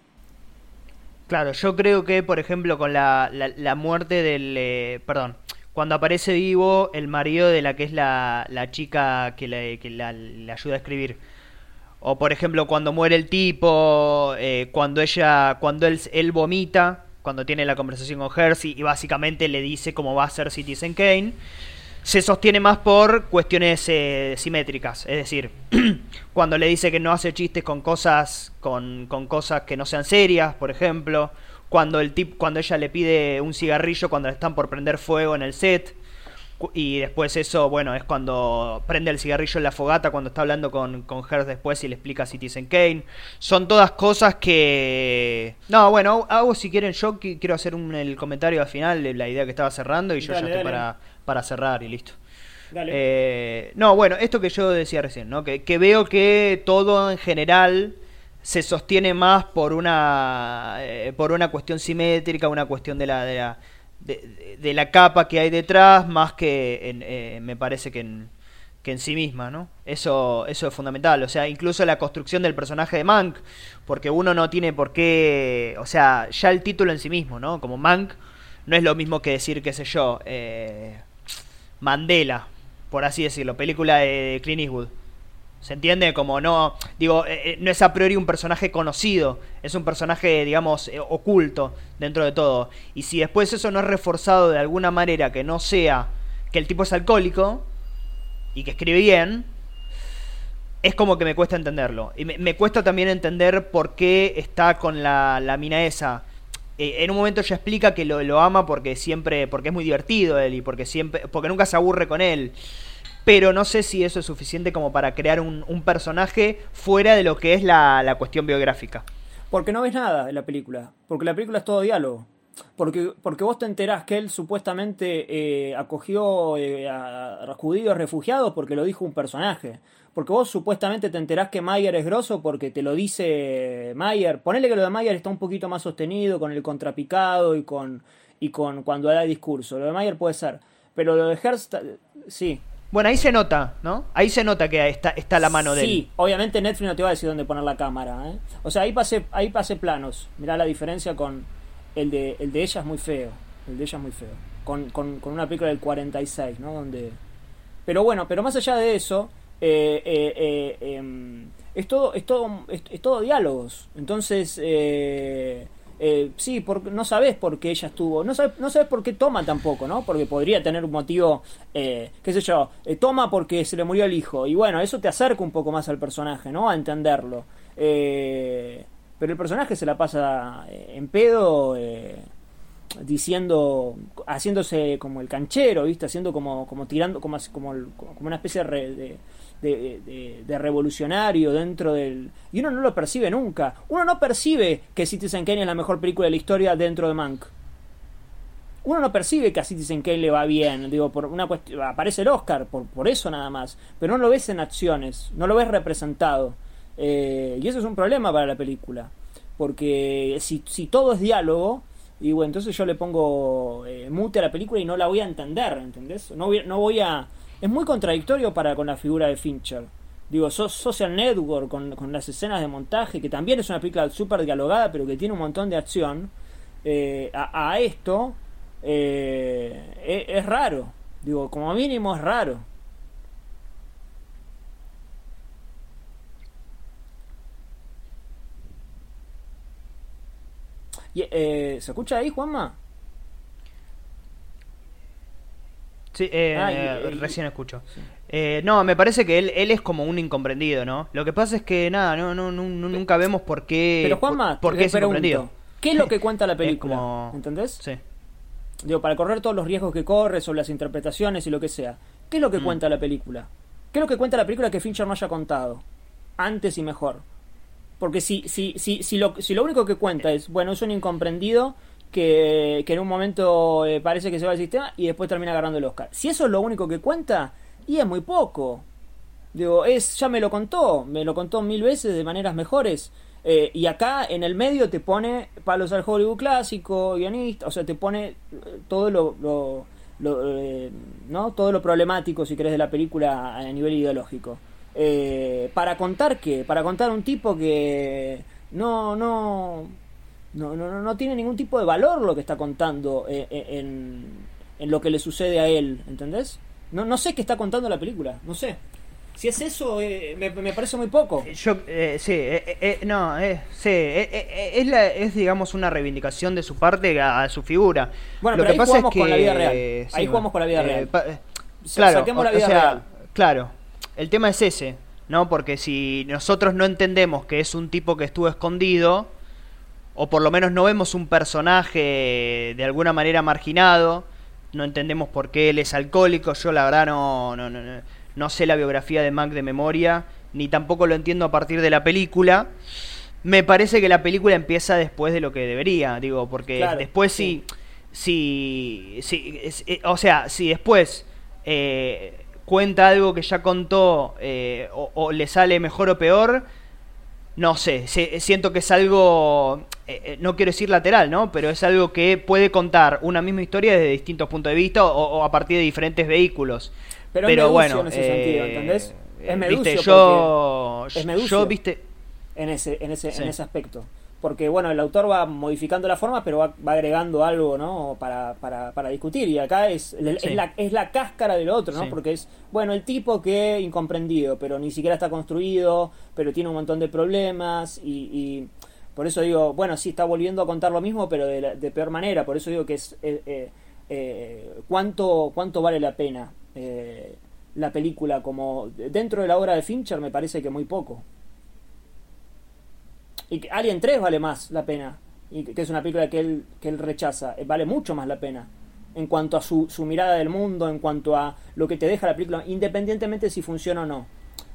Claro, yo creo que, por ejemplo, con la, la, la muerte del... eh, perdón, cuando aparece vivo el marido de la que es la, la chica que, le, que la- ayuda a escribir. O, por ejemplo, cuando muere el tipo, eh, cuando ella, cuando él, él vomita, cuando tiene la conversación con Hersey y básicamente le dice cómo va a ser Citizen Kane, se sostiene más por cuestiones eh, simétricas. Es decir, cuando le dice que no hace chistes con cosas, con, con cosas que no sean serias, por ejemplo. Cuando el tip, cuando ella le pide un cigarrillo cuando están por prender fuego en el set. Y después eso, bueno, es cuando prende el cigarrillo en la fogata, cuando está hablando con, con después y le explica Citizen Kane. Son todas cosas que... No, bueno, hago si quieren, yo qui- quiero hacer un, el comentario al final de la idea que estaba cerrando y yo Dale, ya estoy para, para cerrar y listo. Dale. Eh, no, bueno, esto que yo decía recién, ¿no? Que, que veo que todo en general se sostiene más por una eh, por una cuestión simétrica, una cuestión de la de la, de, de- la capa que hay detrás, más que en, eh, me parece que en, que en sí misma, ¿no? Eso eso es fundamental, o sea, incluso la construcción del personaje de Mank, porque uno no tiene por qué, o sea, ya el título en sí mismo, ¿no? Como Mank no es lo mismo que decir, qué sé yo, eh, Mandela, por así decirlo, película de Clint Eastwood. ¿Se entiende? Como no, digo, eh, eh, no es a priori un personaje conocido, es un personaje, digamos, eh, oculto dentro de todo. Y si después eso no es reforzado de alguna manera que no sea que el tipo es alcohólico y que escribe bien, es como que me cuesta entenderlo. Y me, cuesta también entender por qué está con la, la mina esa. En un momento ella explica que lo, lo ama porque siempre, porque es muy divertido él y porque siempre, porque nunca se aburre con él. Pero no sé si eso es suficiente como para crear un, personaje fuera de lo que es la, cuestión biográfica. Porque no ves nada en la película. Porque la película es todo diálogo. Porque, porque vos te enterás que él supuestamente eh, acogió eh, a, a judíos refugiados porque lo dijo un personaje. Porque vos supuestamente te enterás que Mayer es grosso porque te lo dice Mayer. Ponele que lo de Mayer está un poquito más sostenido con el contrapicado y con, y con cuando da discurso. Lo de Mayer puede ser. Pero lo de Hearst, sí. Bueno, ahí se nota, ¿no? Ahí se nota que está, está la mano de él. Sí, obviamente Netflix no te va a decir dónde poner la cámara. ¿eh? O sea, ahí pasé, ahí pasé planos. Mirá la diferencia con el de, el de ella es muy feo. El de ella es muy feo. Con, con, con una película del 46, ¿no? Donde... Pero bueno, pero más allá de eso, eh, eh, eh, em, es, todo, es, todo, es, es todo diálogos. Entonces, eh, sí, porque no sabes por qué ella estuvo, no sabes, no sabes por qué toma tampoco, ¿no? Porque podría tener un motivo, eh, qué sé yo, eh, toma porque se le murió el hijo. Y bueno, eso te acerca un poco más al personaje, ¿no? A entenderlo. Eh, pero el personaje se la pasa eh, en pedo, diciendo, haciéndose como el canchero, ¿viste? Haciendo como, como tirando, como, como, como una especie de, de, de- de- revolucionario dentro del... Y uno no lo percibe nunca. Uno no percibe que Citizen Kane es la mejor película de la historia dentro de Mank. uno no percibe que a Citizen Kane le va bien, digo, por una cuestión, aparece el Oscar, por, por eso nada más, pero no lo ves en acciones, no lo ves representado. Eh, y eso es un problema para la película, porque si, si todo es diálogo, y bueno, entonces yo le pongo eh, mute a la película y no la voy a entender, ¿entendés? No voy, no voy a... Es muy contradictorio para con la figura de Fincher. Digo, Social Network con, con las escenas de montaje, que también es una película súper dialogada, pero que tiene un montón de acción. Eh, a, esto eh, es, es raro. Digo, como mínimo es raro. Eh, ¿Se escucha ahí, Juanma? Sí, eh, Ah, recién escucho. Eh, no, me parece que él, él es como un incomprendido, ¿no? Lo que pasa es que nada, no, no, no- no- nunca vemos por qué. Pero Juanma, por, por qué es pregunto, incomprendido. ¿qué es lo que cuenta la película? como- ¿Entendés? Sí. Digo, para correr todos los riesgos que corre sobre las interpretaciones y lo que sea. ¿Qué es lo que Mm. cuenta la película? ¿Qué es lo que cuenta la película que Fincher no haya contado? Antes y mejor. Porque si, si, si, si, lo, si lo único que cuenta es, bueno, es un incomprendido que, que en un momento eh, parece que se va al sistema y después termina agarrando el Oscar. Si eso es lo único que cuenta, y es muy poco. Digo, es, ya me lo contó, me lo contó mil veces de maneras mejores. Eh, y acá en el medio te pone palos al Hollywood clásico, guionista, o sea, te pone eh, todo lo, ¿no? todo lo problemático, si querés, de la película a nivel ideológico. Para contar qué? Para contar un tipo que no, no, no, no, no- no tiene ningún tipo de valor lo que está contando eh, eh, en, en lo que le sucede a él, ¿entendés? No, no sé qué está contando la película, no sé. Si es eso, eh, me, me parece muy poco. Yo, eh, sí, eh, no, eh, sí, es, la, es digamos una reivindicación de su parte a, a su figura. Bueno, Lo pero que ahí pasa jugamos es que, con la vida real. sí, Ahí jugamos con la vida real. pa- claro, saquemos la vida o sea, real. claro, el tema es ese, ¿no? Porque si nosotros no entendemos que es un tipo que estuvo escondido, o por lo menos no vemos un personaje de alguna manera marginado, no entendemos por qué él es alcohólico, yo la verdad no, no, no, no- sé la biografía de Mac de memoria, ni tampoco lo entiendo a partir de la película. Me parece que la película empieza después de lo que debería, digo, porque Claro, después sí. si, si, si eh, o sea, si después eh, cuenta algo que ya contó eh, o, o le sale mejor o peor, no sé, se- siento que es algo, eh, eh, no quiero decir lateral, ¿no? Pero es algo que puede contar una misma historia desde distintos puntos de vista o, o a partir de diferentes vehículos. Pero es meducio bueno, en ese sentido, ¿entendés? eh, Es meducio viste, yo, es meducio. yo, viste, en ese, en ese, Sí. en ese aspecto. Porque, bueno, el autor va modificando la forma, pero va, va agregando algo, ¿no? Para, para, para discutir. Y acá es, es, la, es la cáscara del otro, ¿no? Sí. Porque es, bueno, el tipo que incomprendido, pero ni siquiera está construido, pero tiene un montón de problemas y... y por eso digo, bueno, sí está volviendo a contar lo mismo, pero de, la- de peor manera. Por eso digo que es eh, eh, eh, cuánto cuánto vale la pena eh, la película como dentro de la obra de Fincher me parece que muy poco. Y que Alien 3 vale más la pena. Y que es una película que él, que él rechaza. eh, Vale mucho más la pena. En cuanto a su, su mirada del mundo, en cuanto a lo que te deja la película, independientemente si funciona o no.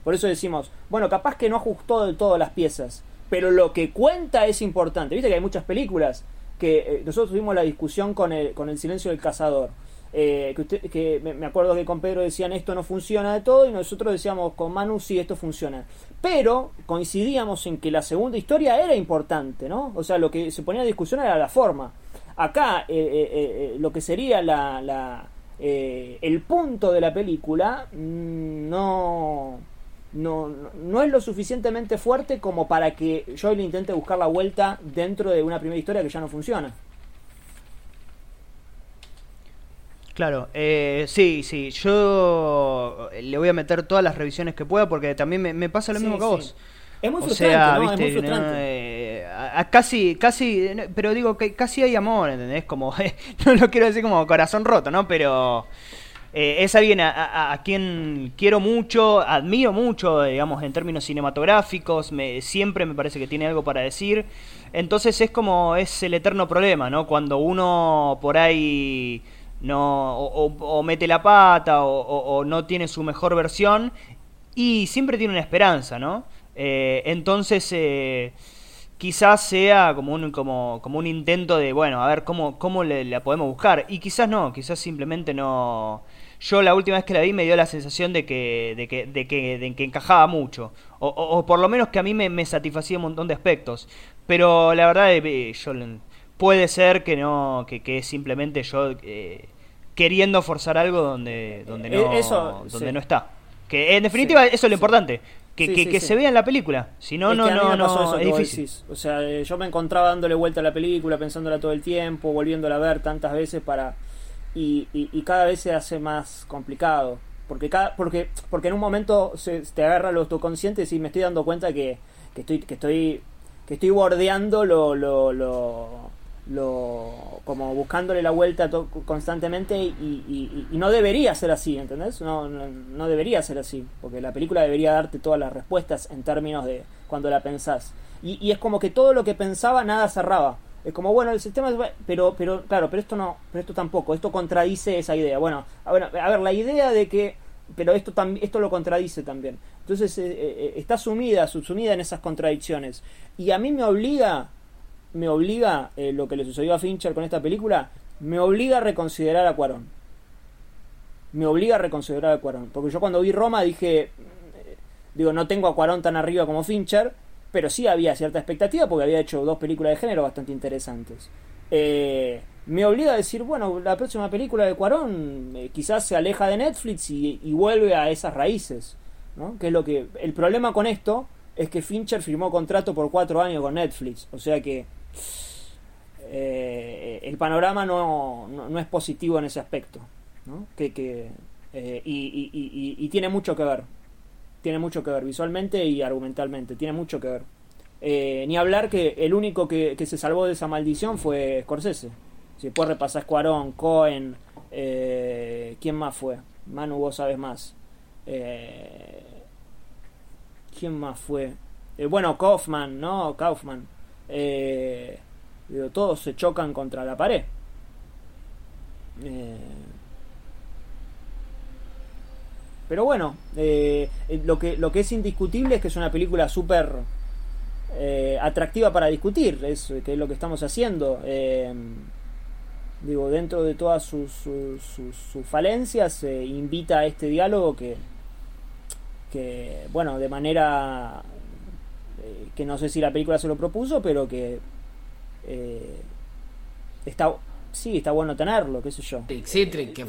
Por eso decimos, bueno, capaz que no ajustó del todo las piezas. Pero lo que cuenta es importante. Viste que hay muchas películas que eh, nosotros tuvimos la discusión con el, con el silencio del cazador. Eh, que, usted, que me acuerdo que con Pedro decían esto no funciona de todo y nosotros decíamos con Manu sí esto funciona. Pero coincidíamos en que la segunda historia era importante, ¿no? O sea, lo que se ponía a discusión era la forma. Acá eh, eh, eh, lo que sería la, la, eh, el punto de la película mm, no, no, no es lo suficientemente fuerte como para que le intente buscar la vuelta dentro de una primera historia que ya no funciona. Claro, eh, sí, sí, yo le voy a meter todas las revisiones que pueda porque también me, me pasa lo Sí, mismo que a sí. vos. Es muy o frustrante, sea, ¿no? viste, es muy frustrante. no, eh, a- a casi, casi, pero digo que casi hay amor, ¿entendés? Como, no lo quiero decir como corazón roto, ¿no? Pero eh, es alguien a, a- a quien quiero mucho, admiro mucho, digamos, en términos cinematográficos, me, siempre me parece que tiene algo para decir. Entonces es como, es el eterno problema, ¿no? Cuando uno por ahí no o, mete la pata o, no tiene su mejor versión y siempre tiene una esperanza, ¿no? Eh, entonces, eh, quizás sea como un, como, como un intento de, bueno, a ver cómo, cómo le, la podemos buscar. Y quizás no, quizás simplemente no... Yo la última vez que la vi me dio la sensación de que, de que, de que, de que encajaba mucho. O, o, por lo menos que a mí me, me satisfacía un montón de aspectos. Pero la verdad, eh, yo puede ser que no, que, que simplemente yo eh, queriendo forzar algo donde, donde Eh, no, eso, donde sí. no está. Que en definitiva Sí, eso es lo sí. importante. Que, que, se vea en la película. Si no, Es no, no, no, es difícil. decís. O sea, eh, yo me encontraba dándole vuelta a la película, pensándola todo el tiempo, volviéndola a ver tantas veces para. Y, y, y cada vez se hace más complicado. Porque, cada, porque, porque en un momento se, te agarra lo autoconsciente y me estoy dando cuenta que, que estoy que estoy que estoy bordeando lo, lo, lo, lo como buscándole la vuelta constantemente y, no debería ser así, ¿entendés? No, no, debería ser así, porque la película debería darte todas las respuestas en términos de cuando la pensás. Y, es como que todo lo que pensaba nada cerraba. Es como, bueno, el sistema Pero, pero, claro, pero esto no, pero esto tampoco, esto contradice esa idea. Bueno, a, bueno, a ver, la idea de que... Pero esto, tam- esto lo contradice también. Entonces eh, eh, está sumida, subsumida en esas contradicciones. Y a mí me obliga, me obliga, eh, lo que le sucedió a Fincher con esta película, me obliga a reconsiderar a Cuarón. Me obliga a reconsiderar a Cuarón. Porque yo cuando vi Roma dije, eh, digo, no tengo a Cuarón tan arriba como Fincher, pero sí había cierta expectativa porque había hecho dos películas de género bastante interesantes. Eh, me obliga a decir, bueno, la próxima película de Cuarón quizás se aleja de Netflix y, y vuelve a esas raíces, ¿no? Que es lo que el problema con esto es que Fincher firmó contrato por cuatro años con Netflix, o sea que eh, el panorama no, no, es positivo en ese aspecto, ¿no? Que, que eh, y, y- y- y- tiene mucho que ver, tiene mucho que ver visualmente y argumentalmente, tiene mucho que ver. Eh, ni hablar que el único que, que se salvó de esa maldición fue Scorsese. Si después repasás Cuarón, Cohen, ¿quién más fue? Manu, vos sabes más. ¿Quién más fue? Bueno, Kaufman, ¿no? Kaufman. Eh, todos se chocan contra la pared. Eh, pero bueno, eh, lo, que, lo que es indiscutible es que es una película súper atractiva para discutir, es, que es lo que estamos haciendo. Digo, dentro de todas sus, sus, sus- sus falencias, invita a este diálogo que, que bueno, de manera eh, que no sé si la película se lo propuso, pero que eh, está, sí, está bueno tenerlo, qué sé yo. Que